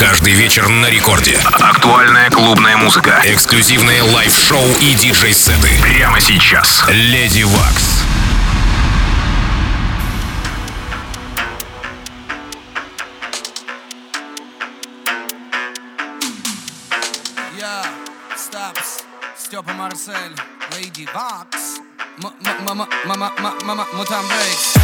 Каждый вечер на рекорде. Актуальная клубная музыка. Эксклюзивные лайв-шоу и диджей-сеты. Прямо сейчас. Lady Waks. Степа Марсель, Lady Waks, Мутам Breaks.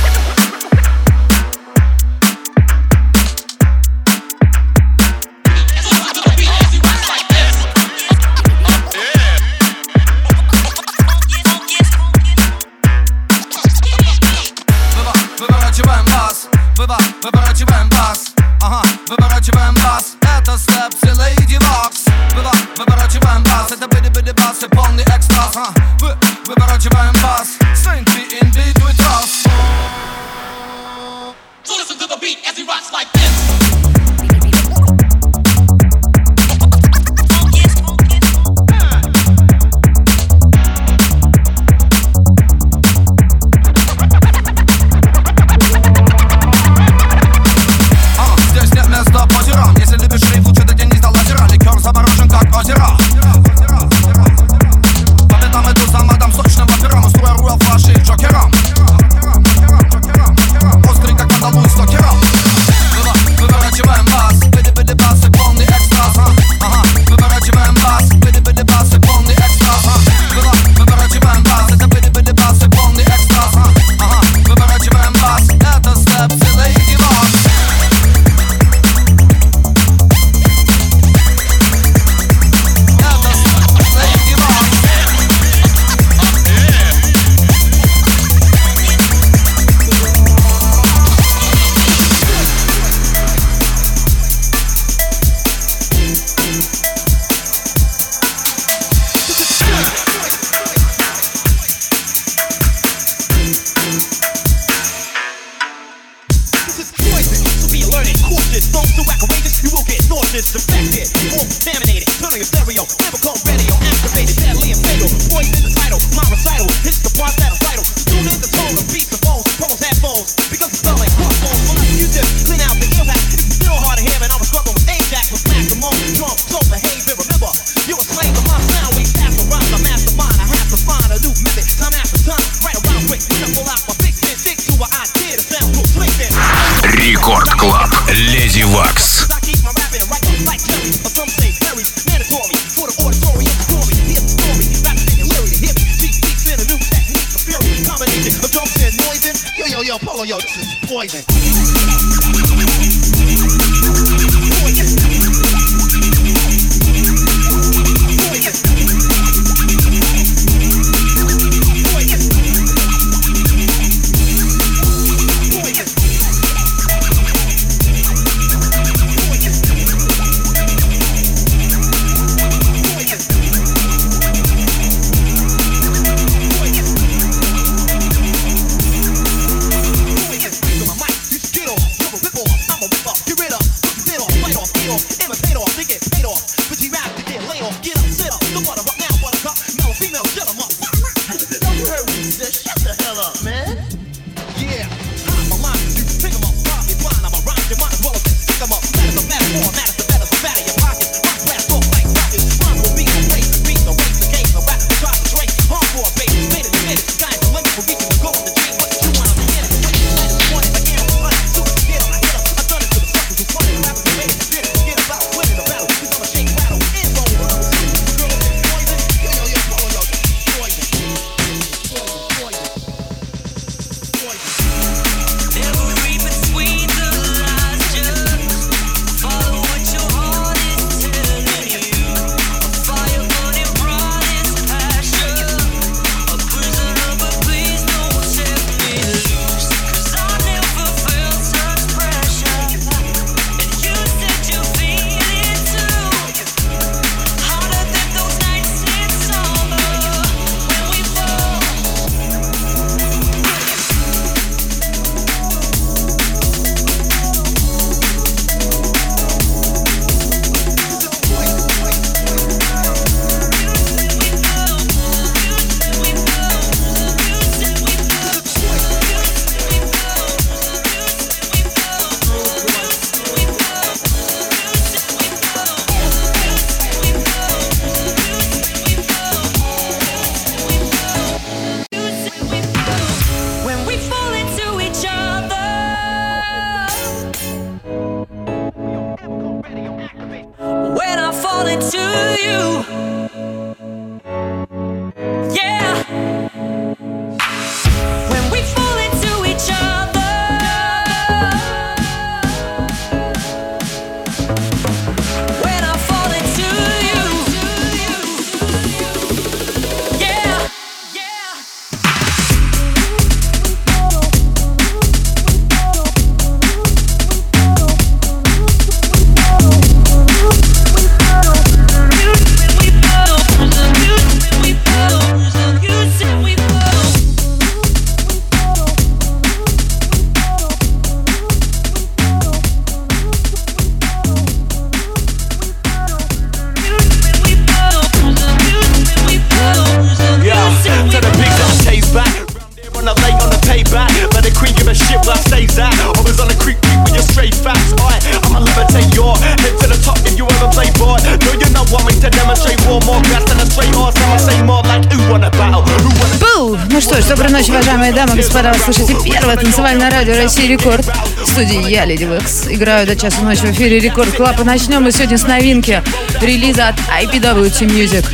Господа, вы слушаете первое танцевальное радио России Рекорд. В студии я, Lady Waks. Играю до часу ночи в эфире Record Club. И начнем мы сегодня с новинки релиза от IPWT Music.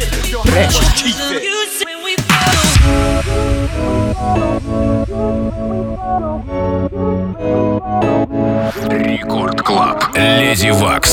Pressure. Record Club. Lady Waks.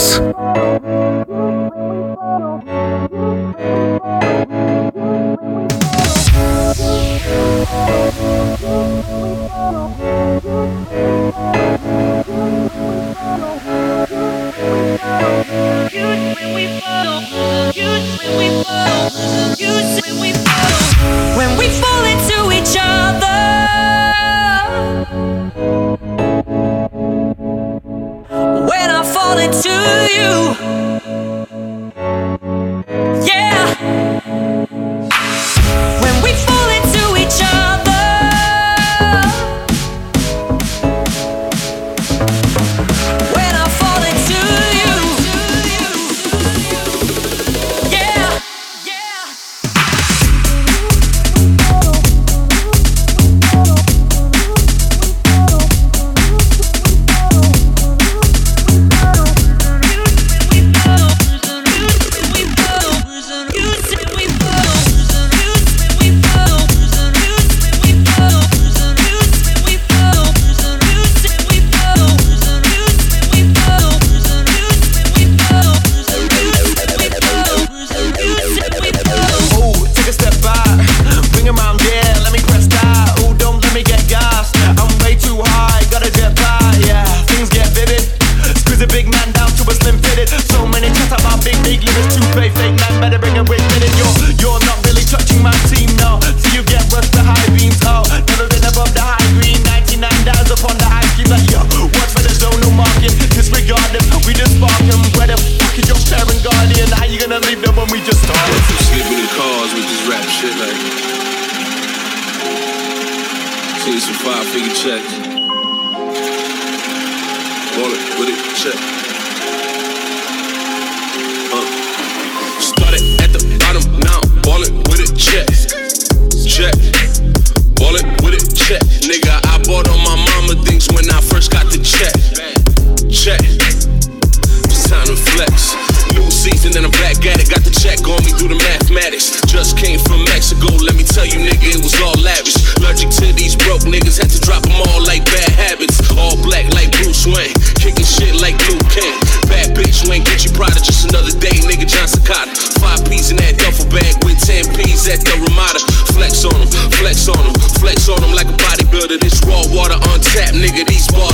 Ramada. Flex on them, flex on them, flex on them like a bodybuilder. This raw water on tap, nigga, these bars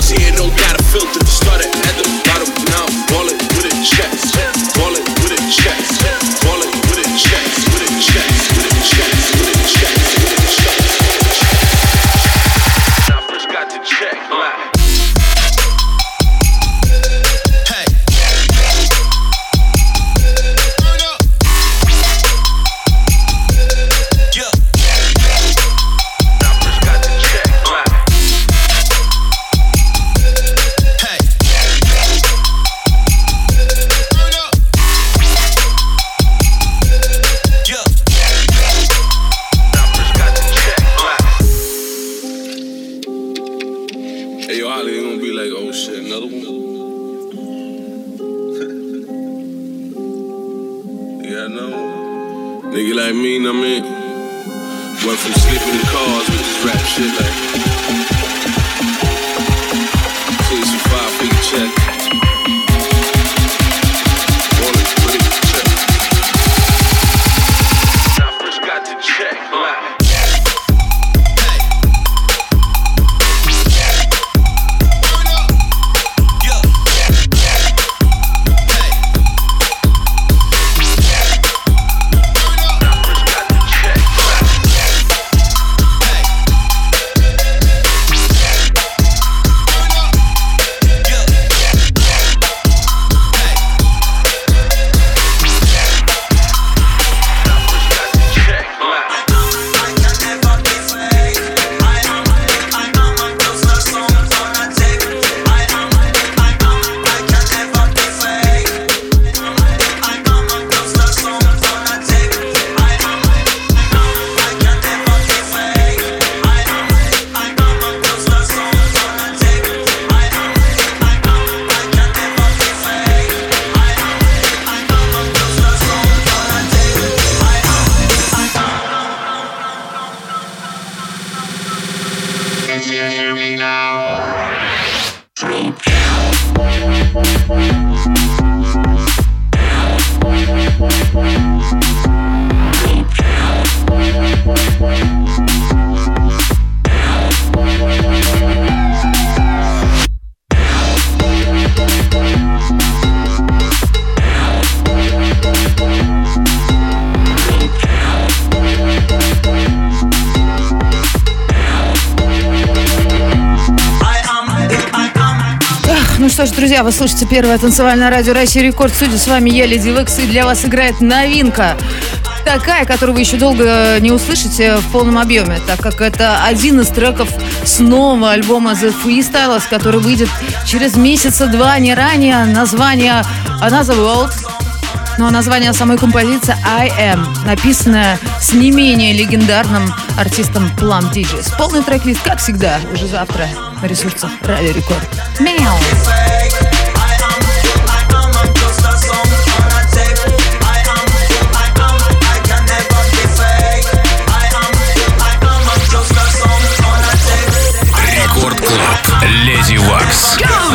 друзья, вы слушаете первое танцевальное радио России Рекорд. Судя с вами я, Леди Векс, и для вас играет новинка. Такая, которую вы еще долго не услышите в полном объеме, так как это один из треков с нового альбома The Freestylers, который выйдет через месяца два, не ранее. Название Another World, ну а название самой композиции I Am, написанное с не менее легендарным артистом Plum DJs. Полный трек-лист, как всегда, уже завтра на ресурсах Радио Рекорд. Мяу! Леди Вакс.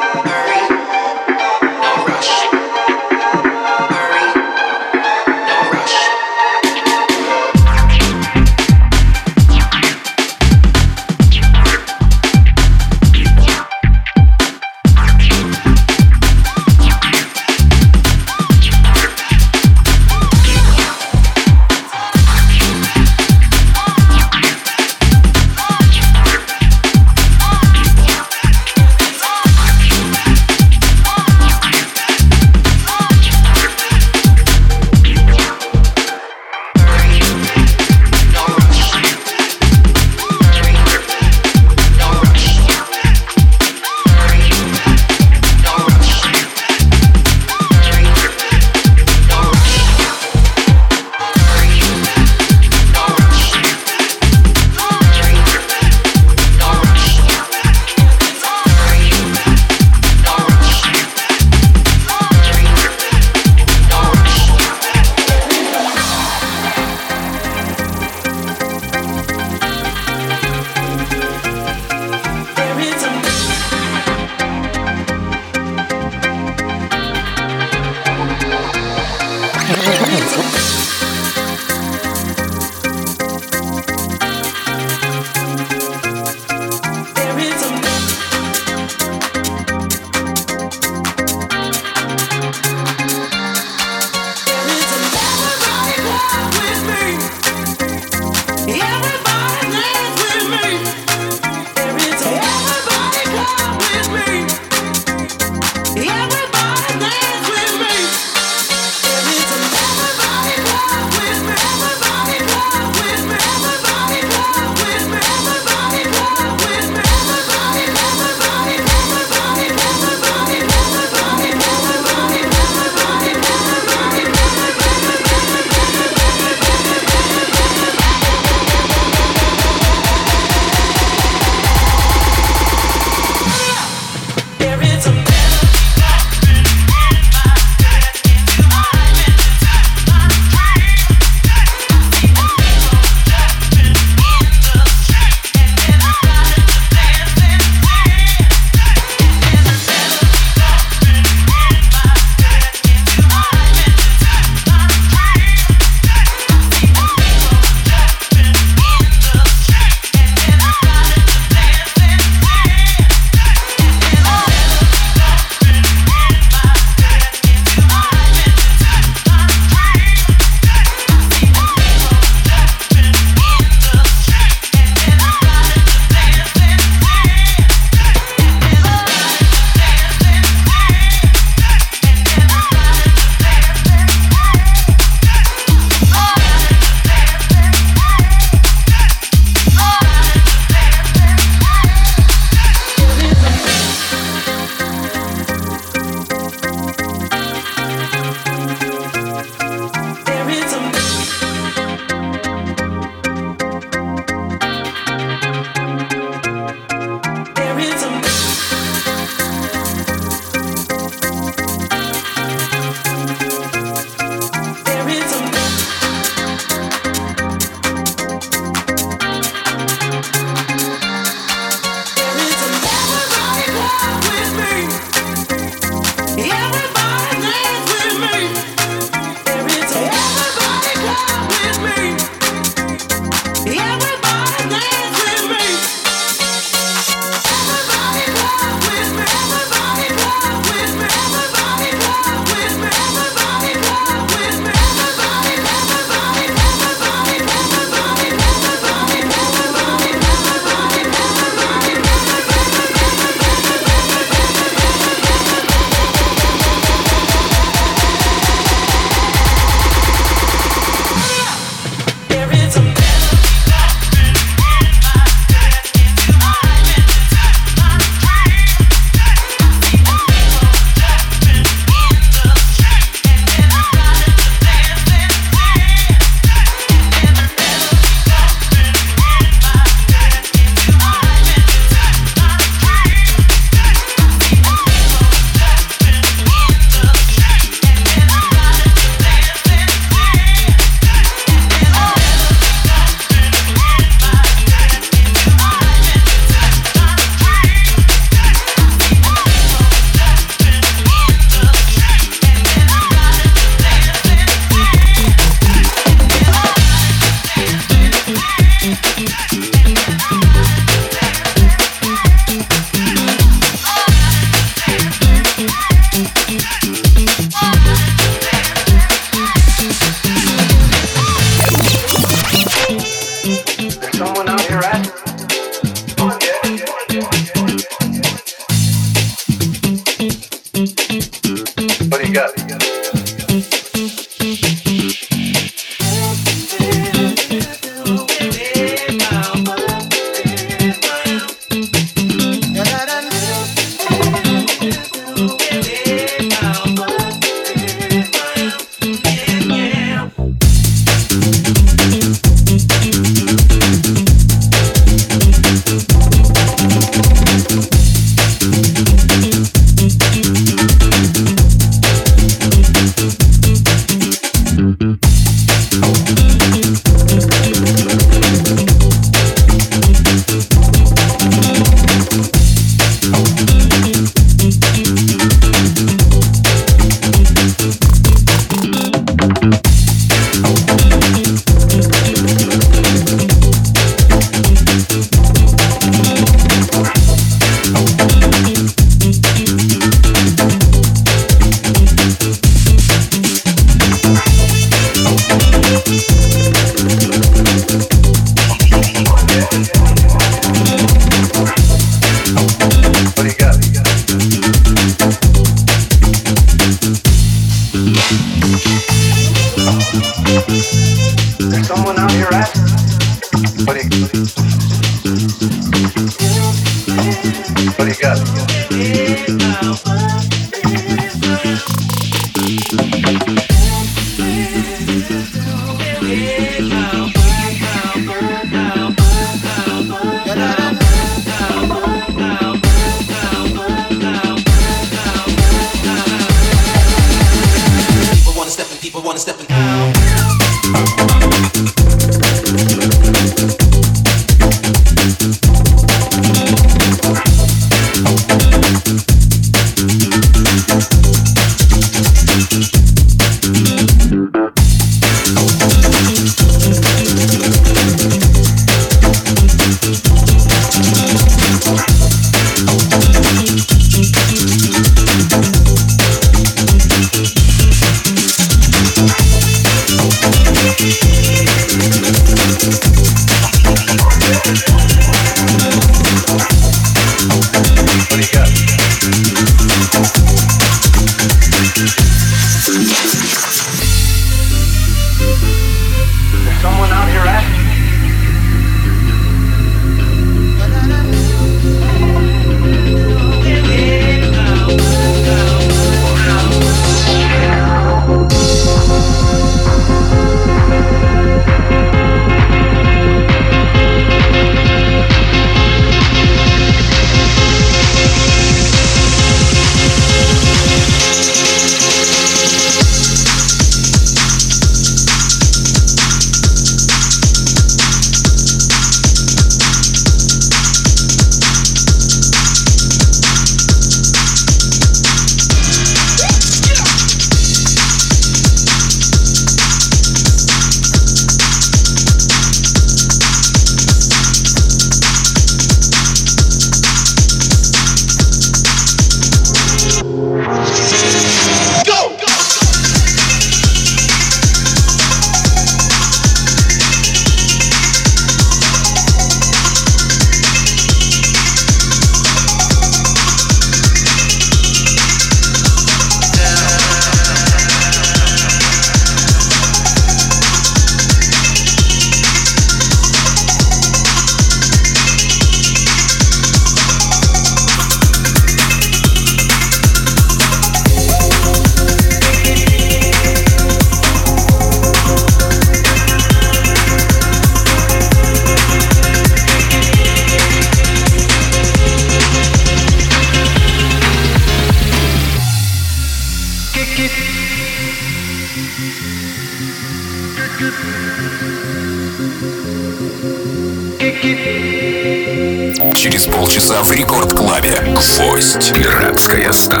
Пиратская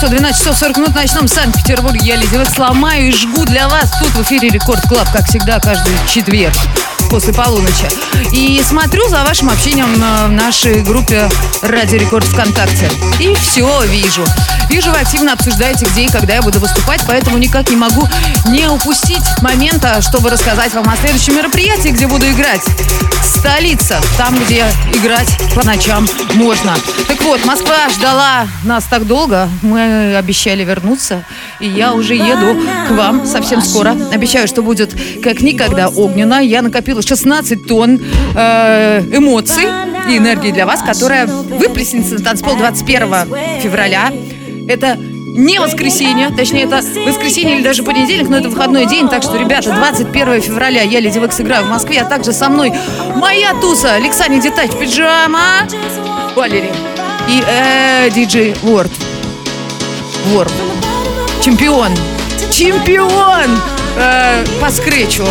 Что, 12 часов 40 минут в Санкт-Петербурге. Я Waks сломаю и жгу для вас тут в эфире Record Club, как всегда, каждый четверг после полуночи. И смотрю за вашим общением в нашей группе Радио Рекорд ВКонтакте. И все вижу. Вижу, вы активно обсуждаете, где и когда я буду выступать, поэтому никак не могу не упустить момента, чтобы рассказать вам о следующем мероприятии, где буду играть. Столица, там, где играть по ночам можно. Так вот, Москва ждала нас так долго, мы обещали вернуться, и я уже еду к вам совсем скоро. Обещаю, что будет как никогда огненно. Я накопила 16 тонн э, эмоций и энергии для вас, которая выплеснется на танцпол 21 февраля. Это не воскресенье, точнее, это воскресенье или даже понедельник, но это выходной день. Так что, ребята, 21 февраля я Леди Векс играю в Москве, а также со мной моя туса Александр Детач Пиджама, Валерий и э, диджей Ворд. Ворд. Чемпион. Чемпион э, по скретчу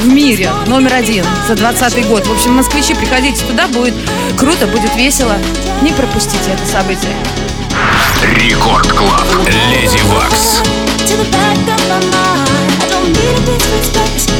в мире номер один за 20 год. В общем, москвичи, приходите туда, будет круто, будет весело. Не пропустите это событие. Record Club. Lady Waks. Just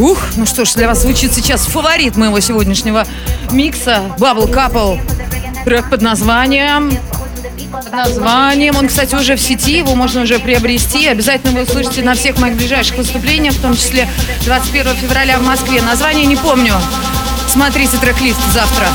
Ух, ну что ж, для вас звучит сейчас фаворит моего сегодняшнего микса Bubble Couple. Трек под названием... Под названием. Он, кстати, уже в сети, его можно уже приобрести. Обязательно вы услышите на всех моих ближайших выступлениях, в том числе 21 февраля в Москве. Название не помню. Смотрите трек-лист завтра.